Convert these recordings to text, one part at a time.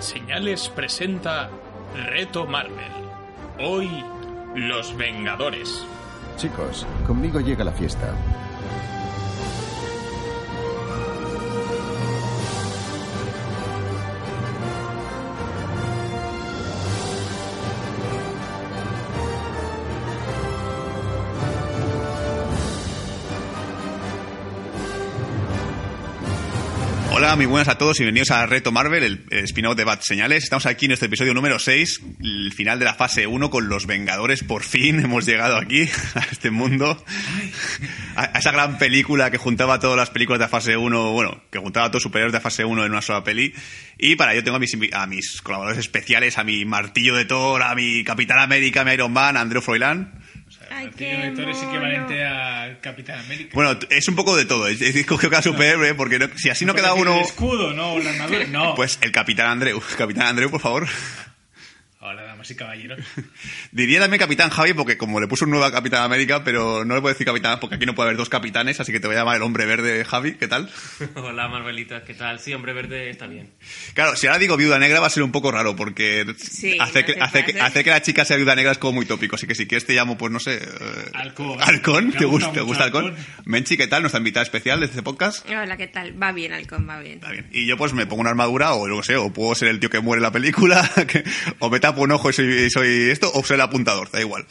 Señales presenta Reto Marvel. Hoy, Los Vengadores. Chicos, conmigo llega la fiesta. Hola, muy buenas a todos y bienvenidos a Reto Marvel, el, el spin-off de Bad Señales. Estamos aquí en este episodio número 6, el final de la fase 1 con los Vengadores. Por fin hemos llegado aquí, a este mundo, a, a esa gran película que juntaba todas las películas de la fase 1, bueno, que juntaba a todos superhéroes de la fase 1 en una sola peli. Y para ello tengo a mis, a mis colaboradores especiales, a mi Martillo de Thor, a mi Capitán América, a mi Iron Man, a Andrew Froilán. Ay, mono. equivalente al Capitán América. Bueno, es un poco de todo, es decir, cogió cada superhéroe, porque no- si así no queda tiene uno... El escudo, no, la armadura. No. Pues el Capitán Andreu. Capitán Andreu, por favor. Damas y caballeros. Diría también Capitán Javi porque como le puso un nuevo a Capitán América, pero no le puedo decir Capitán porque aquí no puede haber dos capitanes, así que te voy a llamar el hombre verde Javi, ¿qué tal? Hola Marvelitas, ¿qué tal? Sí, hombre verde está bien. Claro, si ahora digo viuda negra va a ser un poco raro porque Sí, hacer, no que, hacer, que, pases. hacer que la chica sea viuda negra es como muy tópico, así que si quieres te llamo, pues no sé... eh, Me ¿te gusta ¿te gusta? Halcón. Menchi, ¿qué tal? Nuestra invitada especial de este podcast. Hola, ¿qué tal? Va bien, Halcón, va bien. Está bien. Y yo pues me pongo una armadura o no sé, o puedo ser el tío que muere en la película, que- o me tapo un ojo y soy, esto, o soy el apuntador, da igual.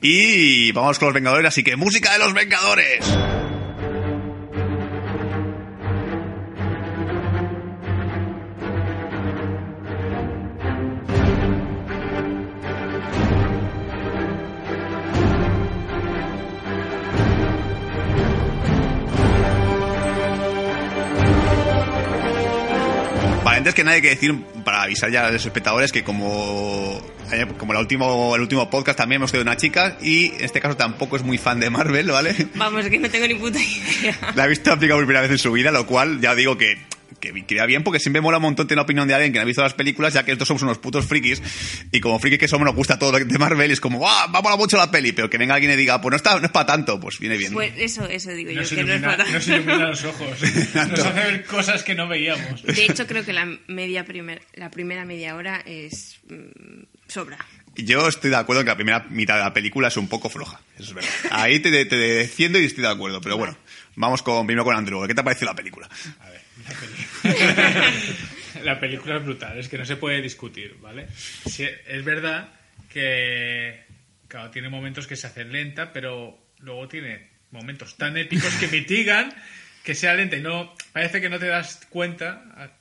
Y vamos con los Vengadores, así que música de los Vengadores. Vale, antes que nada hay que decir, para avisar ya a los espectadores, que como, como el, último, el último podcast también hemos tenido una chica y en este caso tampoco es muy fan de Marvel, ¿vale? Vamos, que no tengo ni puta idea. La ha visto aplicado por primera vez en su vida, lo cual ya digo que, que queda bien porque siempre mola un montón tener la opinión de alguien que no ha visto las películas, ya que estos somos unos putos frikis y como frikis que somos nos gusta todo de Marvel y es como, ¡ah! Va a molar mucho la peli, pero que venga alguien y diga, pues no, está, no es para tanto, pues viene bien. Pues eso, eso digo yo, Nos que no es ilumina, para nos ilumina los ojos. Nos hace ver cosas que no veíamos. De hecho, creo que la media primer, la primera media hora es mm, sobra. Yo estoy de acuerdo en que la primera mitad de la película es un poco floja, eso es verdad. Ahí te, te defiendo y estoy de acuerdo, pero bueno, vamos con, primero con Andrew. ¿Qué te ha parecido la película? A ver, la película. la película es brutal, es que no se puede discutir, ¿vale? Sí, es verdad que, claro, tiene momentos que se hacen lenta, pero luego tiene momentos tan épicos que mitigan que sea lenta y no parece que no te das cuenta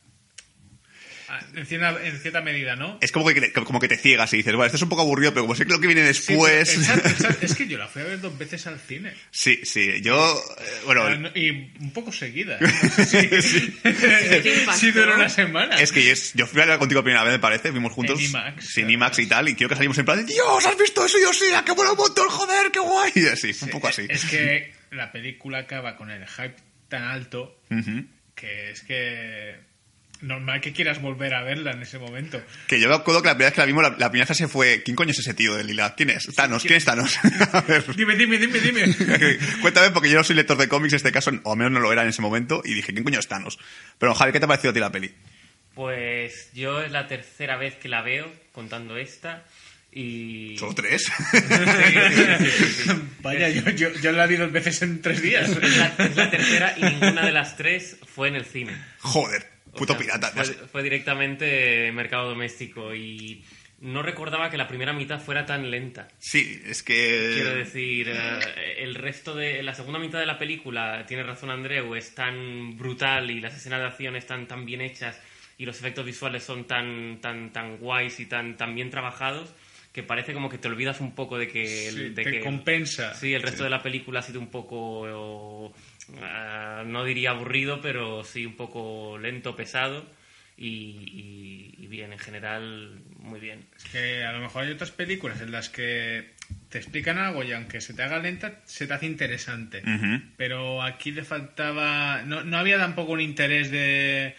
en, cierta, en cierta medida, ¿no? Es como que, como que te ciegas y dices, bueno, esto es un poco aburrido, pero como sé que lo que viene Sí, después... exacto, exacto. Es que yo la fui a ver dos veces al cine. Sí, sí, yo... eh, bueno, Ah, Y un poco seguida. ¿eh? No sé si, ¿Qué impacto? si duró una semana. es que yo fui a ver contigo la primera vez, me parece, vimos juntos. En IMAX, Sin IMAX y tal, y creo que salimos en plan, de, Dios, ¿has visto eso? Y yo sí, ¡ah, qué un montón, joder, qué guay. Y así, un poco así. Es que la película acaba con el hype tan alto que es que normal que quieras volver a verla en ese momento. Que yo me acuerdo que la primera vez que la vimos, la, la primera frase fue, ¿quién coño es ese tío de Lila? ¿Quién es? Thanos, ¿quién es Thanos? a ver. Dime, dime, dime, dime. Cuéntame, porque yo no soy lector de cómics en este caso, o al menos no lo era en ese momento, y dije, ¿quién coño es Thanos? Pero Javi, ¿qué te ha parecido a ti la peli? Pues yo es la tercera vez que la veo, contando esta, y... ¿Solo tres? Vaya, yo, yo, yo la vi dos veces en tres días. Es la, es la tercera y ninguna de las tres fue en el cine. Joder, O puto sea, pirata. Fue, fue directamente mercado doméstico y no recordaba que la primera mitad fuera tan lenta. Sí, es que... Quiero decir, eh, el resto de la segunda mitad de la película, tiene razón Andreu, es tan brutal y las escenas de acción están tan bien hechas y los efectos visuales son tan tan tan guays y tan tan bien trabajados que parece como que te olvidas un poco de que... Sí, de te que compensa. Sí, el resto de la película ha sido un poco, ah, no diría aburrido, pero sí un poco lento, pesado y, y- y bien, en general, muy bien. Es que a lo mejor hay otras películas en las que te explican algo y aunque se te haga lenta, se te hace interesante. Pero aquí le faltaba... No, no había tampoco un interés de,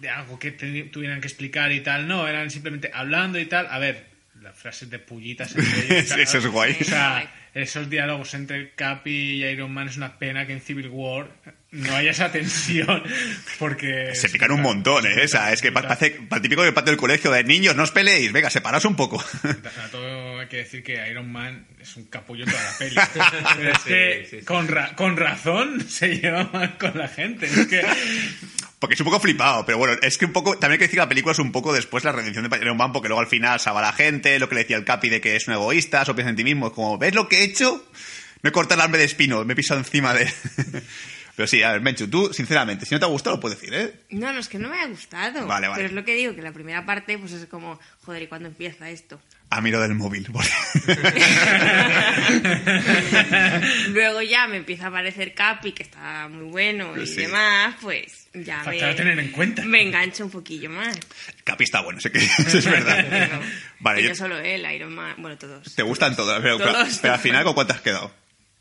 de algo que te- tuvieran que explicar y tal. No, eran simplemente hablando y tal. A ver, las frases de pullitas eso es guay. O sea, esos diálogos entre Capi y Iron Man es una pena que en Civil War no haya esa tensión porque... Se pican un montón, ¿eh? O sea, es que pa- parece típico del patio del colegio de niños, no os peleéis, venga, separaos un poco. A todo hay que decir que Iron Man es un capullo toda la peli. Pero es Sí, que sí, sí. Con, ra- con razón se lleva mal con la gente. Es que Porque es un poco flipado, pero bueno, es que un poco, también hay que decir que la película es un poco después la redención de Iron Man, porque luego al final salva a la gente, lo que le decía el Capi de que es un egoísta, solo piensa en ti mismo, es como, ¿ves lo que he hecho? Me he cortado el hambre de espino, me he pisado encima de... pero sí, a ver, Menchu, tú, sinceramente, si no te ha gustado, lo puedes decir, ¿eh? No, no, es que no me ha gustado. Vale, vale. Pero es lo que digo, que la primera parte, pues es como, joder, ¿y cuándo empieza esto? A mí lo del móvil. Luego ya me empieza a aparecer Capi, que está muy bueno y Sí. demás, pues ya me, tener en cuenta. me engancho un poquillo más. Capi está bueno, sé que eso es verdad. Pero- Vale, y yo- no solo él, Iron Man, bueno, todos. te gustan todas, pero, pero, Todos. pero al final, ¿con cuántas has quedado?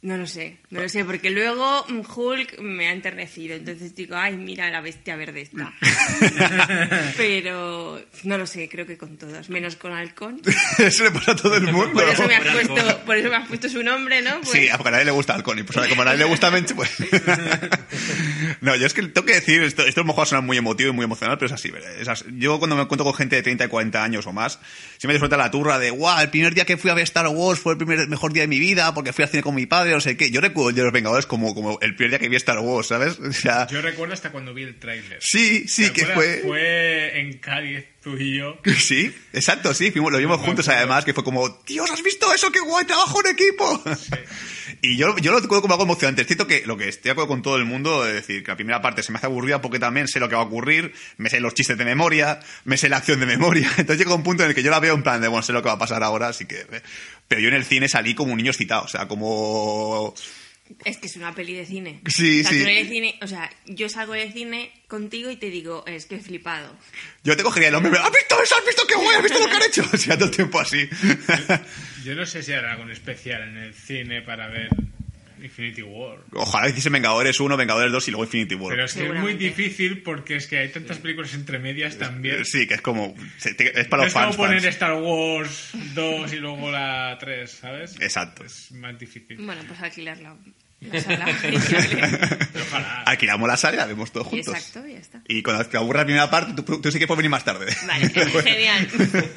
No lo sé, no lo sé, porque luego mm, Hulk me ha enternecido, entonces digo, ay, mira la bestia verde está. Pero no lo sé, creo que con todas, menos con Halcón. eso le pasa a todo el mundo. Por eso me has puesto, por eso me has puesto su nombre, ¿no? Pues- Sí, porque a nadie le gusta Halcón y pues como a nadie le gusta Menchu, pues... no, yo es que tengo que decir, esto, esto a lo mejor suena muy emotivo y muy emocional, pero es así. ¿verdad? Es así. Yo cuando me encuentro con gente de 30 y 40 años o más, siempre disfruta la turra de, guau, el primer día que fui a ver Star Wars fue el primer mejor día de mi vida porque fui al cine con mi padre, no sé qué. Yo recuerdo el de los Vengadores como, como el primer día que vi Star Wars, ¿sabes? O sea, Yo recuerdo hasta cuando vi el tráiler. sí, sí, ¿Te que fue... Fue en Cádiz, tú y yo. Sí, exacto, sí, fuimos, lo vimos juntos además, que fue como, Dios, ¿has visto eso? ¡Qué guay, trabajo en equipo! Y yo, yo lo recuerdo como algo emocionante. Es cierto que lo que estoy de acuerdo con todo el mundo, es decir, que la primera parte se me hace aburrida porque también sé lo que va a ocurrir, me sé los chistes de memoria, me sé la acción de memoria. Entonces llega un punto en el que yo la veo en plan de, bueno, sé lo que va a pasar ahora, así que... Pero yo en el cine salí como un niño excitado, o sea, como... Es que es una peli de cine. Sí, o sea, sí. tú cine, o sea, yo salgo del cine contigo y te digo, es que he flipado. Yo te cogería el hombre, ¿has visto eso? ¿Has visto qué guay? ¿Has visto lo que han hecho? O sea, todo el tiempo así. Yo no sé si hará algo especial en el cine para ver Infinity War. Ojalá hiciese Vengadores 1, Vengadores 2 y luego Infinity War. Pero es que es muy difícil porque es que hay tantas películas entre medias también. Sí, que es como... Es para los es como fans. poner fans. Star Wars 2 y luego la 3, ¿sabes? Exacto. Es más difícil. Bueno, pues alquilar la, la sala. Alquilamos la sala y la vemos todos juntos. Exacto, ya está. Y cuando te aburra la primera parte, tú, tú sí que puedes venir más tarde. Vale, genial.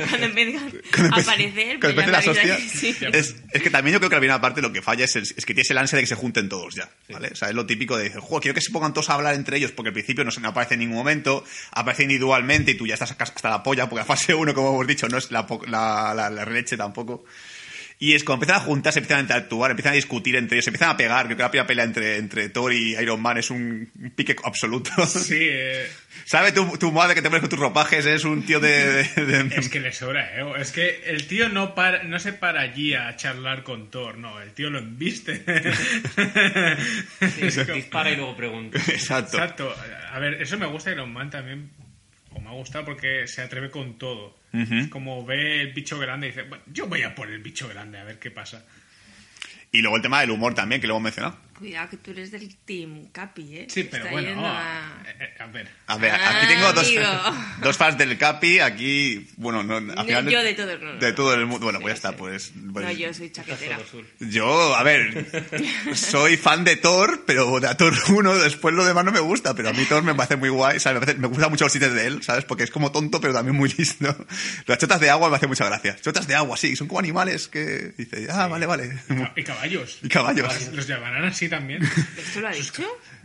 Cuando empiezan a aparecer, cuando pues empiece ya las hostias, que sí. es, es que también yo creo que la primera parte lo que falla es, el- es que tienes el ansia de que se junten todos ya, ¿vale? O sea, es lo típico de decir, "Jo, quiero que se pongan todos a hablar entre ellos, porque al principio no se no aparece en ningún momento, aparece individualmente y tú ya estás hasta la polla, porque la fase 1, como hemos dicho, no es la, la, la, la leche tampoco. Y es cuando empiezan a juntarse, empiezan a interactuar, empiezan a discutir entre ellos, empiezan a pegar. Creo que la primera pelea entre, entre Thor y Iron Man es un, un pique absoluto. Sí, eh, ¿Sabe tu, tu madre que te pones con tus ropajes? Es un tío de... de- de- es que le sobra ego. Es que el tío no, para, no se para allí a charlar con Thor, no, el tío lo embiste. Es como- Dispara y luego pregunta. Exacto. Exacto. A ver, eso me gusta Iron Man también. O me ha gustado porque se atreve con todo. Es como ve el bicho grande y dice, bueno, yo voy a por el bicho grande a ver qué pasa. Y luego el tema del humor también, que lo hemos mencionado. Cuidado que tú eres del Team Capi, ¿eh? Sí, pero Está bueno, yendo a- a ver. A ver, Ah, aquí tengo dos, dos fans del Capi, aquí, bueno, no, al final yo de todos, no, no, de todo el mundo. Bueno, Sí, pues ya está, pues, pues- No, yo soy chaquetera. Todo. Yo, a ver, soy fan de Thor, pero de Thor 1, después lo demás no me gusta, pero a mí Thor me parece muy guay, ¿sabes? Me, parece- me gustan mucho los chistes de él, ¿sabes? Porque es como tonto, pero también muy listo. Las chotas de agua me hacen mucha gracia. Chotas de agua, sí, son como animales que dice, ah, vale, vale. Y caballos. Y caballos. Los llamarán así así también. ¿Esto lo ha dicho?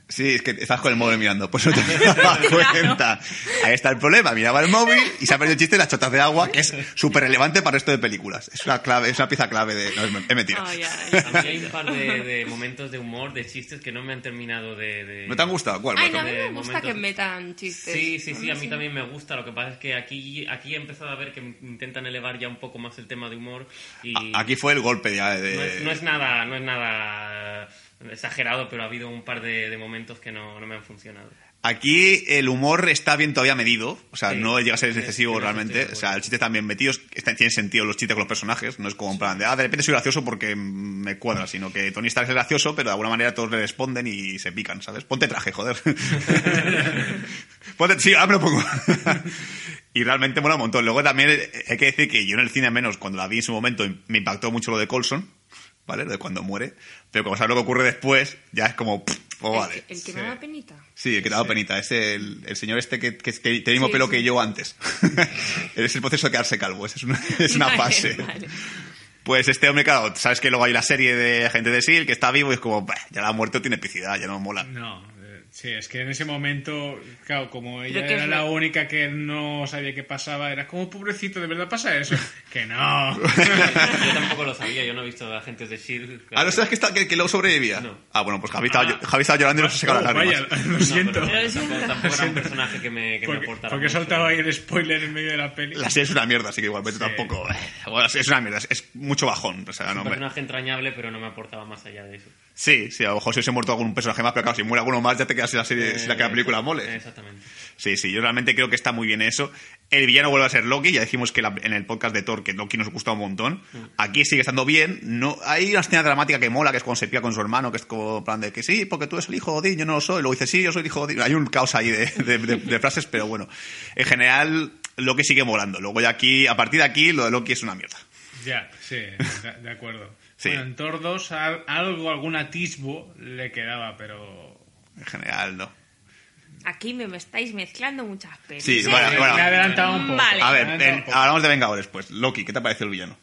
Sí, es que estás con el móvil mirando, pues no te das cuenta. Ahí está el problema, miraba el móvil y se ha perdido el chiste de las chotas de agua, que es súper relevante para el resto de películas. Es una clave, es una pieza clave de... No, es mentira. Ay. A mí hay un par de, de momentos de humor, de chistes que no me han terminado de... de- ¿No te han gustado? ¿Cuál? Ay, por no, a mí me gusta momentos- que metan chistes. Sí, sí, sí, a mí también me gusta. Lo que pasa es que aquí, aquí he empezado a ver que intentan elevar ya un poco más el tema de humor y A- Aquí fue el golpe ya de... no, es, no es nada, no es nada exagerado, pero ha habido un par de, de momentos que no, no me han funcionado. Aquí el humor está bien todavía medido, o sea, Sí. no llega a ser excesivo realmente, o sea, el chiste están bien metidos, está- tiene sentido los chistes con los personajes, no es como en plan de, ah, de repente soy gracioso porque me cuadra, sino que Tony Stark es gracioso, pero de alguna manera todos le responden y se pican, ¿sabes? Ponte traje, joder. Ponte, sí, ahora me lo pongo. y realmente mola un montón. Luego también hay que decir que yo en el cine, al menos cuando la vi en su momento, me impactó mucho lo de Colson, ¿vale? Lo de cuando muere, pero como sabes lo que ocurre después, ya es como, pff, oh, El vale. que- El que me da penita. Sí, el que te ha dado penita. Es el, el señor este que, que, que tiene el mismo Sí, pelo sí. que yo antes. es el proceso de quedarse calvo. Es una, es una Vale, fase. vale. Pues este hombre, claro, sabes que luego hay la serie de Agente de S.H.I.E.L.D. que está vivo y es como, "Bah, ya la ha muerto, tiene epicidad, ya no mola. No, sí, es que en ese momento, claro, como ella era es la única que no sabía qué pasaba, era como pobrecito, ¿de verdad pasa eso? que no. Yo tampoco lo sabía, yo no he visto agentes de S.H.I.E.L.D. Ah, ¿no sabes que, está, que, que luego sobrevivía? No. Ah, bueno, pues Javi estaba, Ah. Javi estaba llorando y no se secaba Oh, las lágrimas. vaya, lo No, siento. pero Pero tampoco, tampoco era un personaje que me, que me porque aportara porque mucho. soltado ahí el spoiler en medio de la peli. La serie es una mierda, así que igualmente Sí. tampoco... eh, Bueno, es una mierda, es, es mucho bajón. O sea, Un no, hombre. personaje entrañable, pero no me aportaba más allá de eso. Sí, sí, a lo mejor si hubiese muerto algún personaje más, pero claro, si muere alguno más ya te quedas sin la serie, sin la que la película Eh, mole. Exactamente. Sí, sí, yo realmente creo que está muy bien eso. El villano vuelve a ser Loki, ya dijimos que la- en el podcast de Thor que Loki nos gusta un montón. Aquí sigue estando bien. No, hay una escena dramática que mola, que es cuando se pilla con su hermano, que es como plan de que sí, porque tú eres el hijo de Odín, yo no lo soy. Luego dice, sí, yo soy el hijo de Odín. Hay un caos ahí de, de- de- de frases, pero bueno. En general, Loki sigue molando. Luego ya aquí, a partir de aquí, lo de Loki es una mierda. Ya, sí, de, de acuerdo. Sí. Bueno, en Thor 2 al- algo, algún atisbo le quedaba, pero... En general, no. Aquí me, me estáis mezclando muchas pelis. Sí, bueno, me, bueno. me he adelantado un poco. Vale. A ver, en- hablamos de Vengadores, pues. Loki, ¿qué te parece el villano?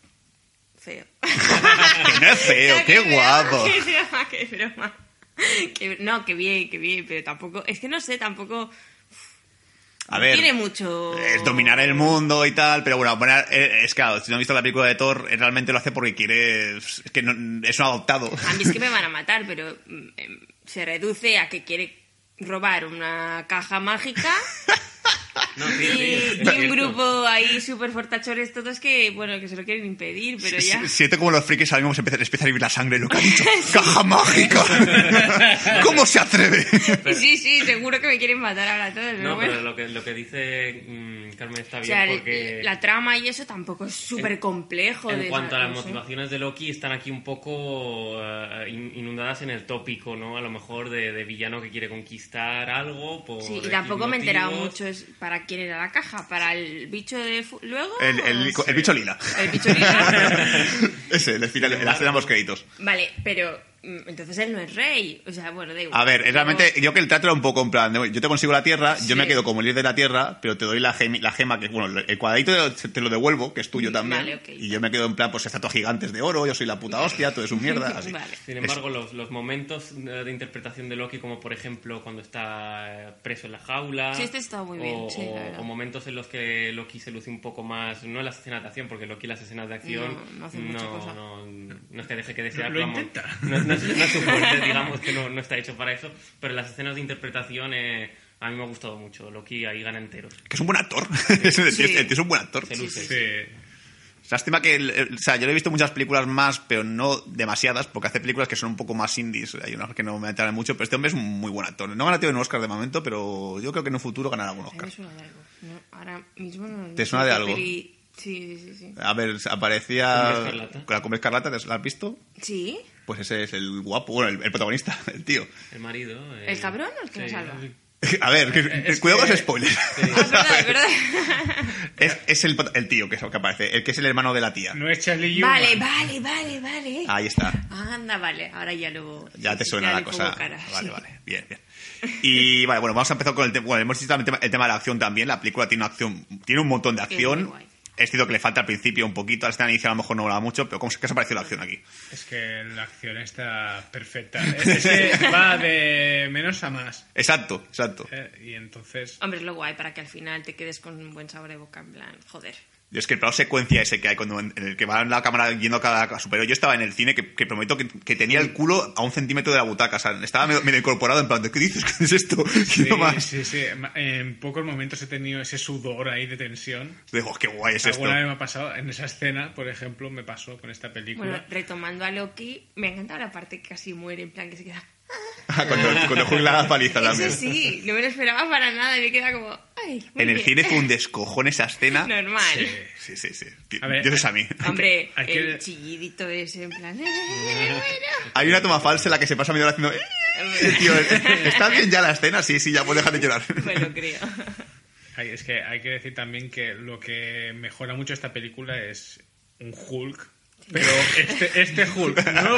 Feo. Que no es feo, qué guapo. Qué broma, qué broma. Que- no, que bien, que bien, pero tampoco... Es que no sé, tampoco... A ver. Tiene mucho... Es dominar el mundo y tal, pero bueno, bueno, eh, es claro, si no has visto la película de Thor, eh, realmente lo hace porque quiere. Es que no- es un adoptado. A mí es que me van a matar, pero mm, em, se reduce a que quiere robar una caja mágica No, y, un grupo ahí súper fortachores todos que, bueno, que se lo quieren impedir, pero ya... Si- Siento como los frikis ahora mismo se empieza, a hervir la sangre lo que ha dicho. ¡Caja mágica! ¿Cómo se atreve? Sí, sí, seguro que me quieren matar ahora todos, pero No, bueno. pero lo que, lo que dice mm, Carmen está O bien sea, porque... la trama y eso tampoco es súper complejo. En de cuanto a las no sé. motivaciones de Loki, están aquí un poco eh, in- inundadas en el tópico, ¿no? A lo mejor de, de villano que quiere conquistar algo. Por Sí, y tampoco me he enterado mucho es para quién era la caja, para el bicho de... fu- ¿Luego? El, el- el bicho lila. El bicho lila. Ese, el final, los créditos. Vale, pero entonces él no es rey. O sea, bueno, da igual. A ver, es realmente, yo que el trato era un poco en plan, de, yo te consigo la tierra, yo me quedo como el líder de la tierra, pero te doy la, gemi- la gema, que bueno, el cuadradito te te lo devuelvo, que es tuyo también, Vale, ok. y yo me quedo en plan, pues estatuas gigantes de oro, yo soy la puta hostia, todo es un mierda, así. Vale. Sin embargo, los, los momentos de interpretación de Loki, como por ejemplo cuando está eh, preso en la jaula. Sí, este está muy bien, O, sí, la o- verdad. o momentos en los que Loki se luce un poco más, no en las escenas de acción, porque Loki las escenas de acción No, no hace mucha cosa. no, no es que deje que desear. Lo intenta. No, no es, no es su fuerte, digamos que no, no está hecho para eso, pero las escenas de interpretación eh, a mí me ha gustado mucho. Loki ahí gana enteros. Que es un buen actor, el tío, Sí. el tío es un buen actor. Se luce. Sí. Lástima que, el- el- o sea, yo le he visto muchas películas más, pero no demasiadas, porque hace películas que son un poco más indies. Hay unas que no me atraen mucho, pero este hombre es un muy buen actor. No ha ganado un Oscar de momento, pero yo creo que en un futuro ganará algún Oscar. me suena de algo. No, ahora mismo no. ¿Te suena de algo? peli- Sí, sí, sí. A ver, aparecía Cumbia Escarlata. con la Cumbia Escarlata, ¿la has visto? Sí. Pues ese es el guapo, bueno, el, el protagonista, el tío. El marido. eh, ¿El cabrón o el que sí. nos salva? A ver, que- Es cuidado con los spoilers. Ah, es verdad, es verdad. Es, es el, el tío que, es el que aparece, el que es el hermano de la tía. No es Charlie Human. Vale, vale, vale, vale. Ahí está. Anda, vale. Ahora ya lo. Ya te suena ya la cosa. cara, Vale, sí. vale. Bien, bien. Y vale, bueno, vamos a empezar con el tema. Bueno, hemos visto el tema, el tema de la acción también. La película tiene una acción, tiene un montón de Es muy acción. Es cierto que le falta al principio un poquito, al escena inicial a lo mejor no mola mucho, pero ¿cómo, ¿qué os ha parecido la acción aquí? Es que la acción está perfecta. Es que va de menos a más. Exacto, exacto. ¿eh? Y entonces... Hombre, es lo guay para que al final te quedes con un buen sabor de boca, en plan, joder. Yo es que el plano secuencia ese que hay cuando en el que va la cámara yendo a cada a superior. Yo estaba en el cine que, que prometo que, que tenía el culo a un centímetro de la butaca. O sea, estaba medio, medio incorporado en plan, ¿de ¿qué dices? ¿Qué es esto? Sí, Quiero más. sí, sí. En pocos momentos he tenido ese sudor ahí de tensión. Digo, qué guay es esto. Alguna vez me ha pasado, en esa escena, por ejemplo, me pasó con esta película. Bueno, retomando a Loki, me ha encantado la parte que casi muere, en plan que se queda. cuando, cuando Hulk la paliza también. Eso sí, no me lo esperaba para nada y me queda como. Ay, muy En el bien. cine fue un descojón esa escena. Normal. Sí, sí, sí. A ver, Dios es a mí. Hombre, Hay que- el chillidito ese, en plan. "Eh, bueno". Hay una toma falsa en la que se pasa media hora haciendo... "Eh". Tío, ¿está bien ya la escena? Sí, sí, ya puedes dejar de llorar. Me lo creo. Ay, es que hay que decir también que lo que mejora mucho esta película es un Hulk. Pero este, este Hulk, no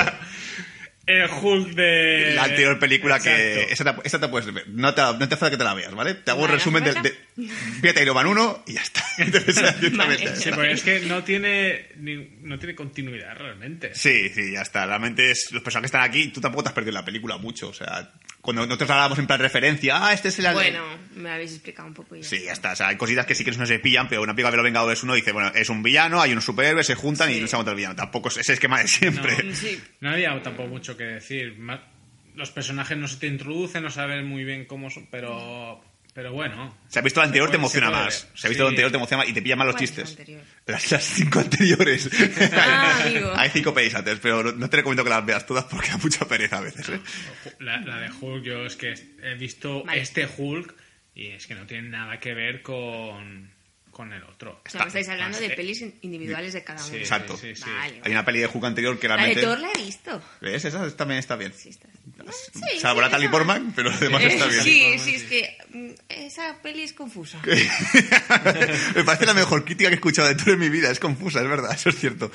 el Hulk de... La anterior película que... Exacto. Esta te, puedes. No te, no te hace que te la veas, ¿vale? Te hago un resumen de... ¿hace de... Fíjate Iron Man 1 y ya está. Entonces, directamente. Vale. Sí, porque es que no tiene, ni- no tiene continuidad realmente. Sí, sí, ya está. Realmente es, los personajes que están aquí, tú tampoco te has perdido la película mucho. O sea, cuando nosotros hablábamos en plan referencia, ah, este es el... Bueno, me habéis explicado un poco ya. Sí, ya está. O sea, hay cositas que sí que no se pillan, pero una película de los Vengadores uno dice, bueno, es un villano, hay unos superhéroes, se juntan y no se contra el villano. Tampoco es ese esquema de siempre. Sí. No había tampoco mucho que decir. Los personajes no se te introducen, no sabes muy bien cómo son, pero, pero bueno. Si has visto el anterior, Se te emociona se más. Si has visto el Sí. anterior, te emociona más y te pillan más los ¿Cuál es el chistes. Las, las cinco anteriores. Ah, amigo. Hay cinco pelis antes, pero no, te recomiendo que las veas todas porque da mucha pereza a veces. ¿eh? La, la de Hulk, yo es que he visto Vale. este Hulk y es que no tiene nada que ver con, con el otro. O sea, estáis hablando de pelis individuales de cada uno. Sí, Exacto. sí, sí. Vale. Hay una peli de Hulk anterior que La de realmente... Thor la he visto. ¿Ves? Esa también está bien. Sí, está. Sí, Salvo sí, Natalie esa- Portman, pero además Eh, está bien. Sí, sí, es que mm, esa peli es confusa. Me parece la mejor crítica que he escuchado de todo en mi vida. Es confusa, es verdad, eso es cierto.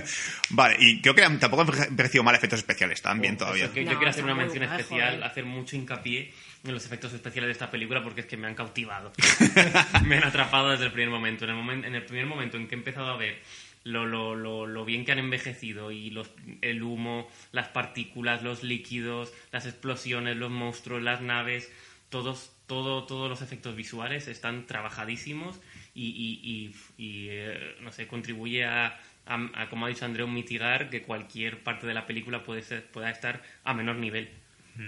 vale, y creo que tampoco han envejecido mal efectos especiales. Están bien Eso todavía. es que No, yo quiero hacer una mención especial, joder. hacer mucho hincapié en los efectos especiales de esta película porque es que me han cautivado. me han atrapado desde el primer momento. En el, momen- en el primer momento en que he empezado a ver lo, lo, lo, lo bien que han envejecido y los, el humo, las partículas, los líquidos, las explosiones, los monstruos, las naves, todos, todo, todos los efectos visuales están trabajadísimos y, y, y- eh, no sé, contribuye a, a- a, como ha dicho Andreu, mitigar que cualquier parte de la película puede ser, pueda estar a menor nivel.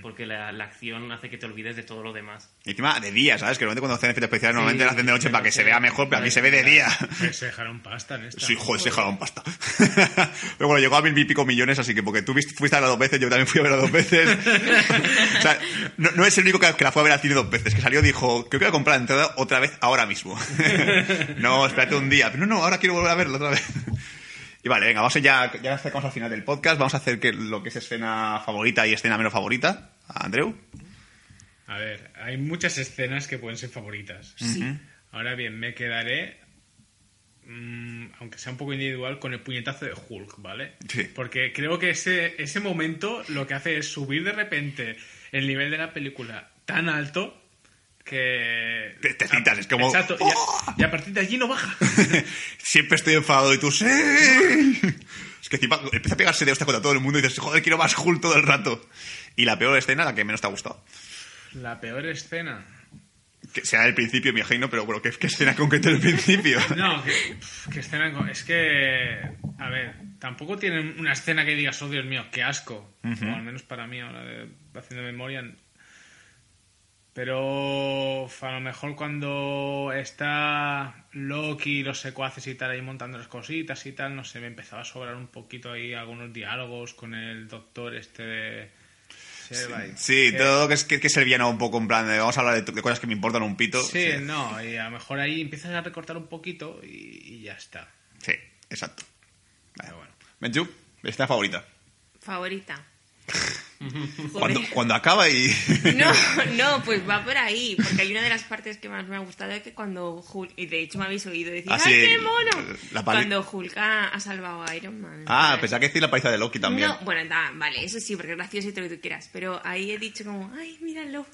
Porque la, la acción hace que te olvides de todo lo demás. Y encima de día, ¿sabes? Que normalmente cuando hacen efectos especiales normalmente Sí, lo hacen de noche para que se vea mejor, pero aquí se ve de día. Se dejaron pasta en esta. Sí, joder, se jalaron pasta. Pero bueno, llegó a mil y pico millones, así que porque tú viste- fuiste a verla dos veces, yo también fui a verla dos veces. o sea, no, no es el único que, que la fue a ver al cine dos veces, que salió y dijo, creo que voy a comprar la entrada otra vez ahora mismo. no, espérate un día. Pero no, no, ahora quiero volver a verla otra vez. Y vale, venga, vamos a ya, ya nos acercamos al final del podcast. Vamos a hacer que lo que es escena favorita y escena menos favorita. Andreu. A ver, hay muchas escenas que pueden ser favoritas. Ahora bien, me quedaré, mm, aunque sea un poco individual, con el puñetazo de Hulk, ¿vale? Sí. Porque creo que ese, ese momento lo que hace es subir de repente el nivel de la película tan alto que... Te- te citas, es como- Exacto, y a, y a partir de allí no baja. Siempre estoy enfadado y tú, ¡sí! Es que encima empieza a pegarse de hostia contra todo el mundo y dices, joder, quiero más Hulk todo el rato. Y la peor escena, la que menos te ha gustado. La peor escena. Que sea el principio, me imagino, pero bueno, ¿qué, qué escena concreta del principio? No, que, escena. Es que. A ver, tampoco tienen una escena que digas, oh Dios mío, qué asco. O al menos para mí, ahora de, haciendo memoria. Pero a lo mejor cuando está Loki y los secuaces y tal ahí montando las cositas y tal, no sé, me empezaba a sobrar un poquito ahí algunos diálogos con el doctor este de. Sí, Que- todo que es, que, que es el villano un poco en plan de vamos a hablar de, de cosas que me importan un pito. Sí, no, y a lo mejor ahí empiezas a recortar un poquito y, y ya está. Sí, exacto. Vale. Pero bueno. Benju, escena favorita. Favorita. Cuando, cuando acaba y... No, no, pues va por ahí, porque hay una de las partes que más me ha gustado es que cuando Hulk, y de hecho me habéis oído decir, Ah, sí, ¡ay, qué mono! la pali- Cuando Hulk ha, ha salvado a Iron Man. Ah, Vale. pensaba que decir la paliza de Loki también. No, bueno, da, vale, eso sí, porque es gracioso y todo lo que tú quieras, pero ahí he dicho como, ¡ay, míralo!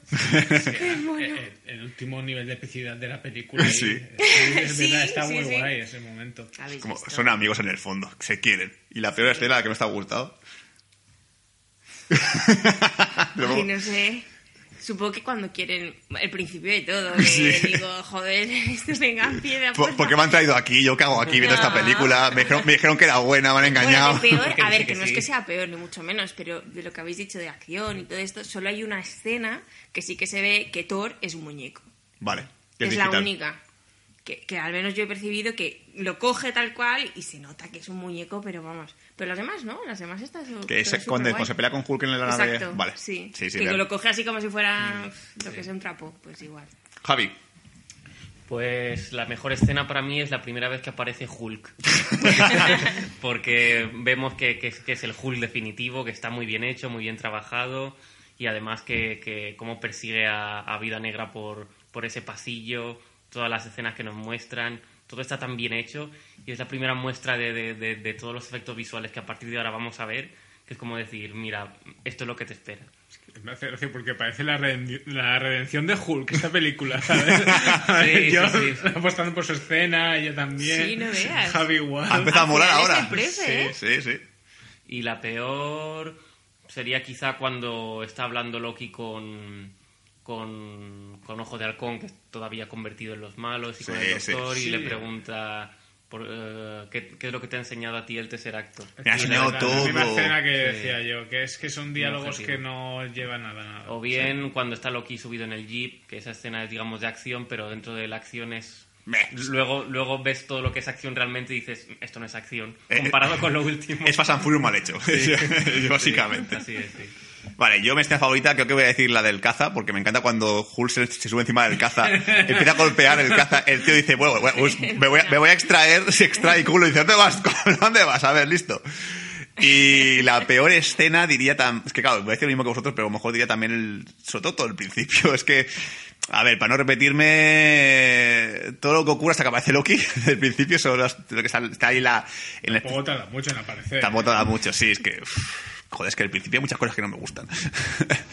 ¡Qué mono! Eh, eh, el último nivel de epicidad de la película. ahí. Sí. Eh, Es Sí, verdad, está sí, muy sí. guay ese momento. ¿Habéis Como, son amigos en el fondo, se quieren. Y la peor escena, la que me está gustado. Ay, no sé. Supongo que cuando quieren el principio de todo, que Sí. digo, joder, piedra. ¿Por, por qué me han traído aquí? ¿Yo qué hago aquí viendo esta No. película? Me dijeron, me dijeron que era buena, me han engañado. Bueno, peor, a ver, que no es que sea peor, ni mucho menos, pero de lo que habéis dicho de acción y todo esto, solo hay una escena que sí que se ve que Thor es un muñeco. Vale. Es, es la única. Que, que al menos yo he percibido que lo coge tal cual y se nota que es un muñeco, pero vamos. Pero los demás no, las demás están su- Que se- todo cuando, se pelea con Hulk en la nave... Exacto, Vale. sí. Sí, sí, que bien. lo coge así como si fuera lo que es un trapo, pues igual. Javi. Pues la mejor escena para mí es la primera vez que aparece Hulk. Porque vemos que, que es- que es el Hulk definitivo, que está muy bien hecho, muy bien trabajado y además que, que cómo persigue a, a Vida Negra por, por ese pasillo, todas las escenas que nos muestran, todo está tan bien hecho y es la primera muestra de, de- de- de todos los efectos visuales que a partir de ahora vamos a ver, que es como decir, mira, esto es lo que te espera. Me hace gracia porque parece la, reden- la redención de Hulk, esta película, ¿sabes? Sí, yo sí, sí. apostando por su escena, ella también. Sí, no veas. Javi igual. Ha empezado a molar ahora. sorpresa, ¿eh? Sí, sí. Y la peor sería quizá cuando está hablando Loki con, con, con Ojo de Halcón, que es todavía convertido en los malos, y con Sí, el doctor, sí. y le Sí. pregunta por, eh, ¿qué, qué es lo que te ha enseñado a ti el Tesseracto. Me ha Sí, enseñado la- La misma todo. escena que Sí. decía yo, que es que son diálogos que no llevan nada, nada. O bien cuando está Loki subido en el jeep, que esa escena es, digamos, de acción, pero dentro de la acción es... Luego, luego ves todo lo que es acción realmente y dices, esto no es acción, Eh, comparado con lo último. Es Fast and Furious mal hecho, básicamente. Así es, sí. Vale, yo mi escena favorita creo que voy a decir la del caza, porque me encanta cuando Hulk se, se sube encima del caza, empieza a golpear el caza, el tío dice, bueno, bueno, pues me, voy a, me voy a extraer, se extrae y culo, y dice, ¿dónde vas? ¿Dónde vas? A ver, listo. Y la peor escena diría tam- es que claro, voy a decir lo mismo que vosotros, pero a lo mejor diría también el, todo el principio, es que, a ver, para no repetirme todo lo que ocurre hasta que aparece Loki, desde el principio, solo lo que está, ahí la, en el, Tampoco tarda mucho en aparecer. Tampoco da mucho, sí, es que. uf, joder, es que al principio hay muchas cosas que no me gustan.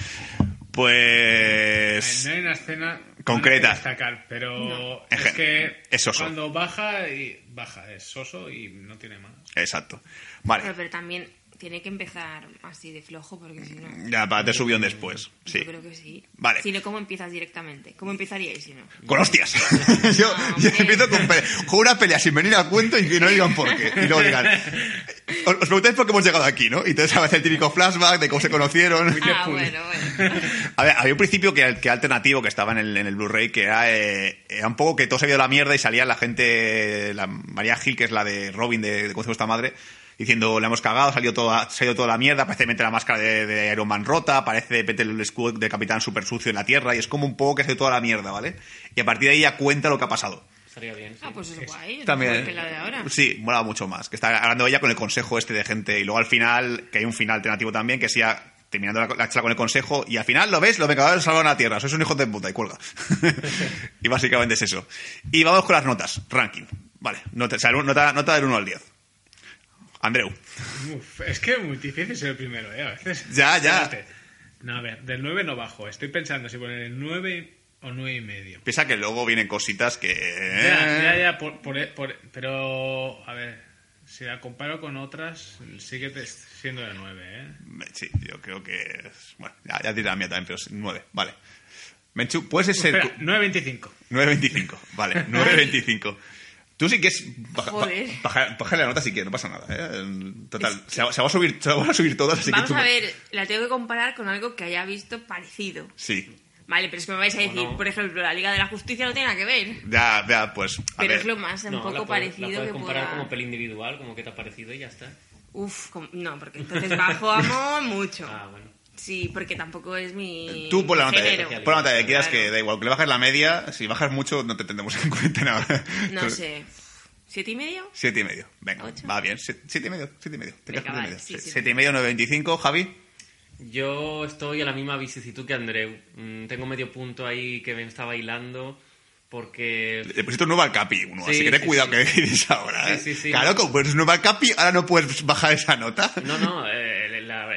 pues. No hay una escena Concreta. destacar, pero es que es soso. cuando baja y baja es soso y no tiene más. Exacto. Vale. pero también tiene que empezar así de flojo, porque si no... Ya, para te subió después. Sí. Yo creo que sí. Vale. Si no, ¿cómo empiezas directamente? ¿Cómo empezaríais si no? Con hostias. yo, No, yo empiezo con, pe- con una pelea sin venir a cuento y que no digan por qué. Y luego digan. Os, os preguntáis por qué hemos llegado aquí, ¿no? Y entonces aparece el típico flashback de cómo se conocieron. Ah, bueno, bueno. A ver, había un principio que, que alternativo que estaba en el, en el Blu-ray que era, eh, era un poco que todo se había ido a la mierda y salía la gente, la María Gil, que es la de Robin de, de Cómo se esta madre, diciendo, la hemos cagado, salió toda, se ha ido toda la mierda, parece mete la máscara de, de Iron Man rota, parece mete el escudo de Capitán super sucio en la tierra y es como un poco que se toda la mierda, ¿vale? Y a partir de ahí ya cuenta lo que ha pasado. Estaría bien, sí. Ah, pues es guay. También. mejor que la de ahora. Sí, mola mucho más. Que está hablando ella con el consejo este de gente. Y luego al final, que hay un final alternativo también, que sea terminando la, la charla con el consejo. Y al final lo ves, los vengadores salvan a la tierra. Sois un hijo de puta y cuelga. y básicamente es eso. Y vamos con las notas. Ranking. Vale. Nota, o sea, nota, nota del 1 al 10. Andreu. Uf, es que es muy difícil ser el primero, ¿eh? A veces. Ya, ya. Espérate. No, a ver, del 9 no bajo. Estoy pensando si poner el 9 o 9 y medio. Piensa que luego vienen cositas que. Ya, ya, ya, por, por- por- pero, a ver, si la comparo con otras, sigue siendo de 9, ¿eh? Sí, yo creo que. es- Bueno, ya, ya diré la mía también, pero es 9. Vale. Menchu, puedes ser. Espera, 9.25. 9.25, vale, 9.25. Tú sí que es. Baja, Joder. baja- baja la nota si quieres, no pasa nada. ¿eh? Total, se, va- se va a subir, se van a subir todas, así Vamos que tú- a ver, la tengo que comparar con algo que haya visto parecido. Sí, Vale, pero es que me vais a decir, no. por ejemplo, la Liga de la Justicia no tiene nada que ver. ya, ya, pues. A Pero ver. es lo más un No, poco la parecido la puedes que comparar pueda... como peli individual, como que te ha parecido y ya está. Uf, com- no, porque entonces bajo amo mucho. Ah, bueno. Sí, porque tampoco es mi Tú pon la nota, de, la nota de quieras, Claro. que da igual. Que le bajes la media, si bajas mucho, no te tendremos en cuenta nada. No sé, ¿siete y medio? Siete y medio. Venga, Ocho. va bien. Sie- Siete y medio, siete y medio. Te Venga, vale, medio. sí, Siete y medio, 9.25. Javi, Yo estoy a la misma vicisitud que Andreu. Mm, tengo medio punto ahí que me está bailando porque... Le pusiste un nuevo al Capi, uno, Sí, así que ten sí, cuidado sí. que dices ahora, ¿eh? Sí, sí, sí. Claro, como pones un nuevo al Capi, ahora no puedes bajar esa nota. No, no, eh,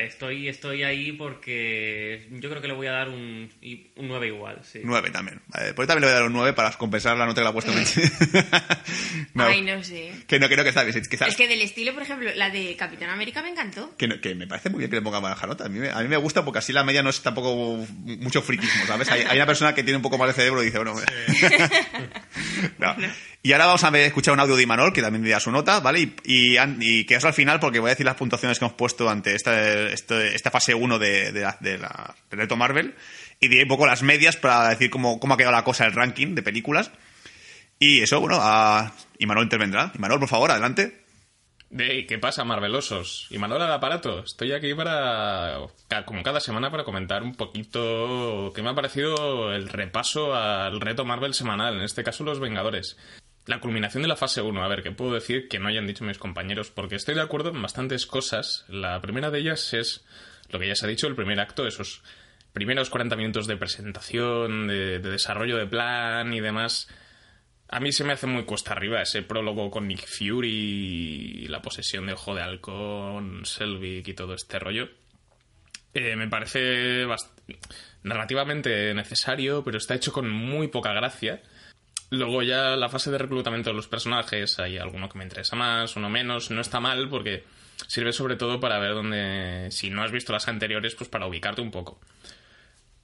estoy, estoy ahí porque yo creo que le voy a dar un, un 9 igual, sí. 9 también. Vale, pues también le voy a dar un 9 para compensar la nota que le ha puesto no, Ay, no sé. Que no, no, que está bien. Que, está- Es que del estilo, por ejemplo, la de Capitán América me encantó. que, no- que me parece muy bien que le ponga baja nota. A mí, me, a mí me gusta porque así la media no es tampoco mucho friquismo, ¿sabes? Hay, hay una persona que tiene un poco más de cerebro y dice, bueno... no. Y ahora vamos a escuchar un audio de Imanol, que también dirá su nota, ¿vale? Y, y, y que eso al final, porque voy a decir las puntuaciones que hemos puesto ante esta, esta fase 1 de, de, la, de la Marvel. Y diré un poco las medias para decir cómo, cómo ha quedado la cosa el ranking de películas. Y eso, bueno, a Imanol intervendrá. Imanol, por favor, adelante. De, ¿Qué pasa, Marvelosos? Y Manuel al aparato. Estoy aquí para, como cada semana, para comentar un poquito qué me ha parecido el repaso al reto Marvel semanal, en este caso Los Vengadores. La culminación de la fase 1, a ver, ¿qué puedo decir que no hayan dicho mis compañeros? Porque estoy de acuerdo en bastantes cosas. La primera de ellas es lo que ya se ha dicho, el primer acto, esos primeros 40 minutos de presentación, de, de desarrollo de plan y demás. A mí se me hace muy cuesta arriba ese prólogo con Nick Fury y la posesión de Ojo de Halcón, Selvig y todo este rollo. Eh, me parece narrativamente necesario, pero está hecho con muy poca gracia. Luego ya la fase de reclutamiento de los personajes, hay alguno que me interesa más, uno menos, no está mal porque sirve sobre todo para ver dónde, si no has visto las anteriores, pues para ubicarte un poco.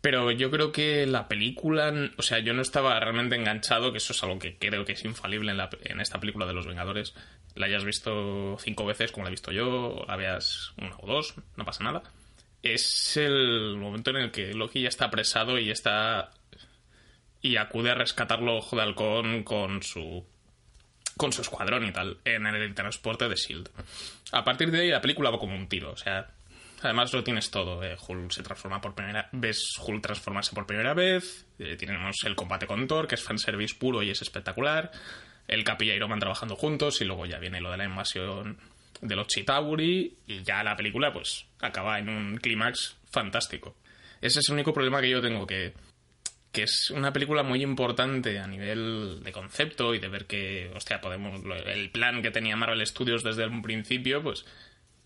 Pero yo creo que la película, o sea, yo no estaba realmente enganchado, que eso es algo que creo que es infalible en, la- en esta película de Los Vengadores. La hayas visto cinco veces, como la he visto yo, la veas una o dos, no pasa nada. Es el momento en el que Loki ya está apresado y está. Y acude a rescatarlo Ojo de Halcón con su. con su escuadrón y tal, en el transporte de Shield. A partir de ahí la película va como un tiro, o sea, Además lo tienes todo. eh, Hulk se transforma por primera ves Hulk transformarse por primera vez. eh, tenemos el combate con Thor, que es fanservice puro y es espectacular. El Capi y Iron trabajando juntos. Y luego ya viene lo de la invasión de los Chitauri. Y ya la película, pues, acaba en un clímax fantástico. Ese es el único problema que yo tengo, que, que es una película muy importante a nivel de concepto y de ver que, hostia, podemos. El plan que tenía Marvel Studios desde un principio, pues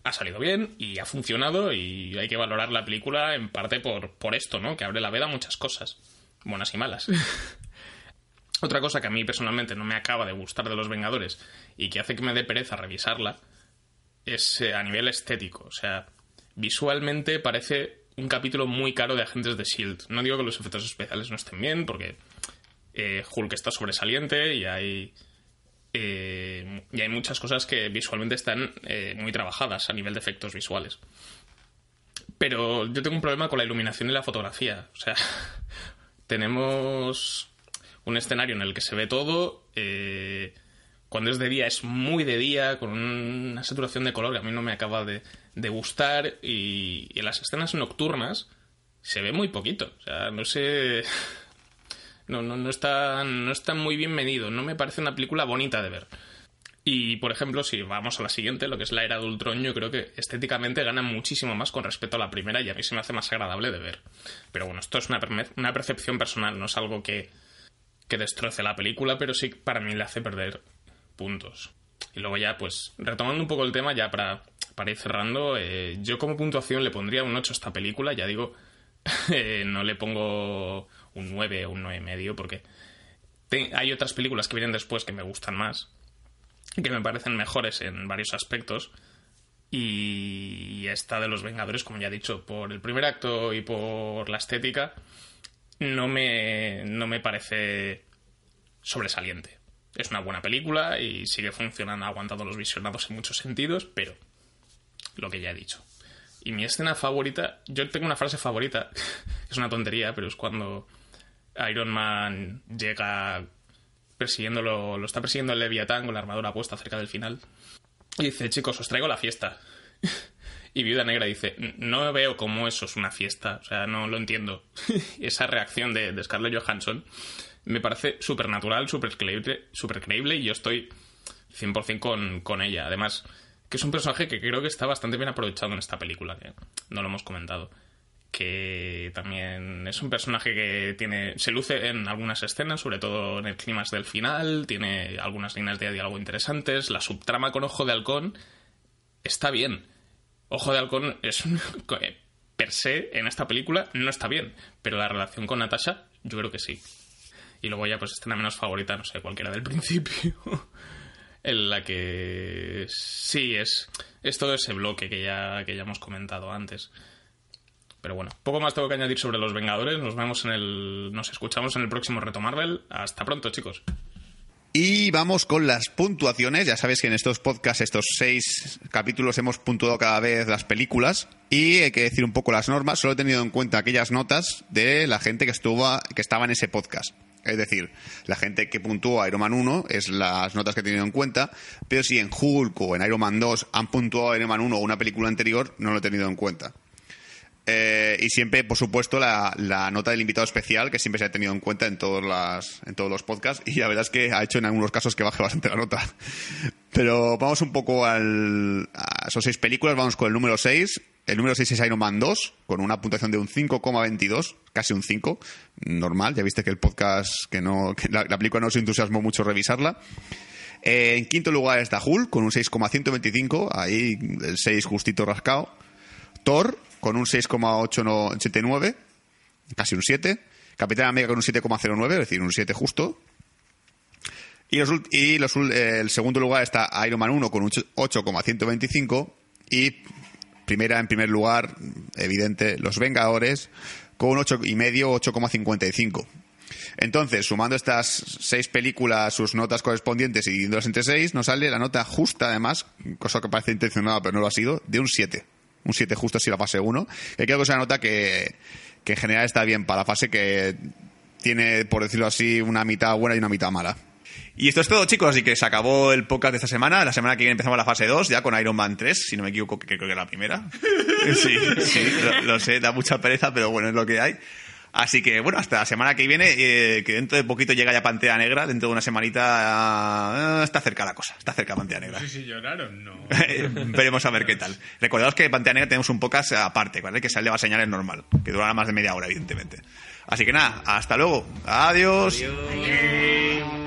ha salido bien y ha funcionado y hay que valorar la película en parte por, por esto, ¿no? Que abre la veda a muchas cosas, buenas y malas. Otra cosa que a mí personalmente no me acaba de gustar de Los Vengadores y que hace que me dé pereza revisarla es eh, a nivel estético. O sea, visualmente parece un capítulo muy caro de Agentes de S.H.I.E.L.D. No digo que los efectos especiales no estén bien, porque eh, Hulk está sobresaliente y hay eh, y hay muchas cosas que visualmente están eh, muy trabajadas a nivel de efectos visuales. Pero yo tengo un problema con la iluminación y la fotografía. O sea, tenemos un escenario en el que se ve todo. eh, cuando es de día es muy de día, con una saturación de color que a mí no me acaba de, de gustar. Y, y en las escenas nocturnas se ve muy poquito. O sea, no sé. No, no, no, está, no está muy bien medido. No me parece una película bonita de ver. Y, por ejemplo, si vamos a la siguiente, lo que es la era de Ultron, yo creo que estéticamente gana muchísimo más con respecto a la primera y a mí se me hace más agradable de ver. Pero bueno, esto es una, una percepción personal, no es algo que, que destroce la película, pero sí para mí le hace perder puntos. Y luego ya, pues, retomando un poco el tema, ya para, para ir cerrando, eh, yo como puntuación le pondría un 8 a esta película, ya digo, eh, no le pongo un 9 o un 9 medio, porque hay otras películas que vienen después que me gustan más, que me parecen mejores en varios aspectos. Y esta de los Vengadores, como ya he dicho, por el primer acto y por la estética, no me, no me parece sobresaliente. Es una buena película y sigue funcionando, ha aguantado los visionados en muchos sentidos, pero lo que ya he dicho. Y mi escena favorita, yo tengo una frase favorita, es una tontería, pero es cuando Iron Man llega persiguiéndolo, lo está persiguiendo el Leviatán con la armadura puesta cerca del final. Y dice, chicos, os traigo la fiesta. Y Viuda Negra dice, no veo cómo eso es una fiesta, o sea, no lo entiendo. Esa reacción de, Scarlett Johansson me parece súper natural, súper creíble, creíble y yo estoy 100% con, con ella. Además, que es un personaje que creo que está bastante bien aprovechado en esta película, que no lo hemos comentado. Que también es un personaje que tiene. se luce en algunas escenas, sobre todo en el clímax del final, tiene algunas líneas de diálogo interesantes. La subtrama con Ojo de Halcón está bien. Ojo de Halcón es un. per se, en esta película, no está bien. Pero la relación con Natasha, yo creo que sí. Y luego ya, pues, escena menos favorita, no sé, cualquiera del principio en la que sí es, es todo ese bloque que ya, que ya hemos comentado antes. Pero bueno, poco más tengo que añadir sobre los Vengadores. Nos vemos en el. Nos escuchamos en el próximo reto Marvel. Hasta pronto, chicos. Y vamos con las puntuaciones. Ya sabéis que en estos podcasts, estos seis capítulos, hemos puntuado cada vez las películas. Y hay que decir un poco las normas. Solo he tenido en cuenta aquellas notas de la gente que estuvo que estaba en ese podcast. Es decir, la gente que puntuó a Iron Man 1 es las notas que he tenido en cuenta, pero si en Hulk o en Iron Man 2 han puntuado Iron Man 1 o una película anterior, no lo he tenido en cuenta. Eh, y siempre, por supuesto, la, nota del invitado especial, que siempre se ha tenido en cuenta en todos, en todos los podcasts, y la verdad es que ha hecho en algunos casos que baje bastante la nota. Pero vamos un poco al, a esos seis películas, vamos con el número 6. El número 6 es Iron Man 2, con una puntuación de un 5,22, casi un 5, normal. Ya viste que el podcast, que no la, película no se entusiasmó mucho revisarla. Eh, en quinto lugar está Hulk, con un 6,125, ahí el 6 justito rascado. Thor, con un 6,879, casi un 7. Capitán América con un 7,09, es decir, un 7 justo. Y, el segundo lugar está Iron Man 1 con un 8,125 y Primera, en primer lugar, evidente, Los Vengadores, con un 8,5, 8,55. Entonces, sumando estas seis películas, sus notas correspondientes y dividiéndolas entre seis, nos sale la nota justa, además, cosa que parece intencionada, pero no lo ha sido, de un 7. Un 7 justo si la fase 1. Que creo que es una nota que, que en general está bien para la fase que tiene, por decirlo así, una mitad buena y una mitad mala. Y esto es todo, chicos. Así que se acabó el podcast de esta semana. La semana que viene empezamos la fase 2, ya con Iron Man 3, si no me equivoco, que creo que es la primera. sí, sí, lo, sé, da mucha pereza, pero bueno, es lo que hay. Así que, bueno, hasta la semana que viene, eh, que dentro de poquito llega ya Pantea Negra, dentro de una semanita eh, está cerca la cosa, está cerca Pantea Negra. Sí, sí, lloraron, no. Veremos a ver qué tal. Recordaos que Pantea Negra tenemos un podcast aparte, ¿vale? Que sale a señales normal, que durará más de media hora, evidentemente. Así que nada, hasta luego. Adiós. Adiós.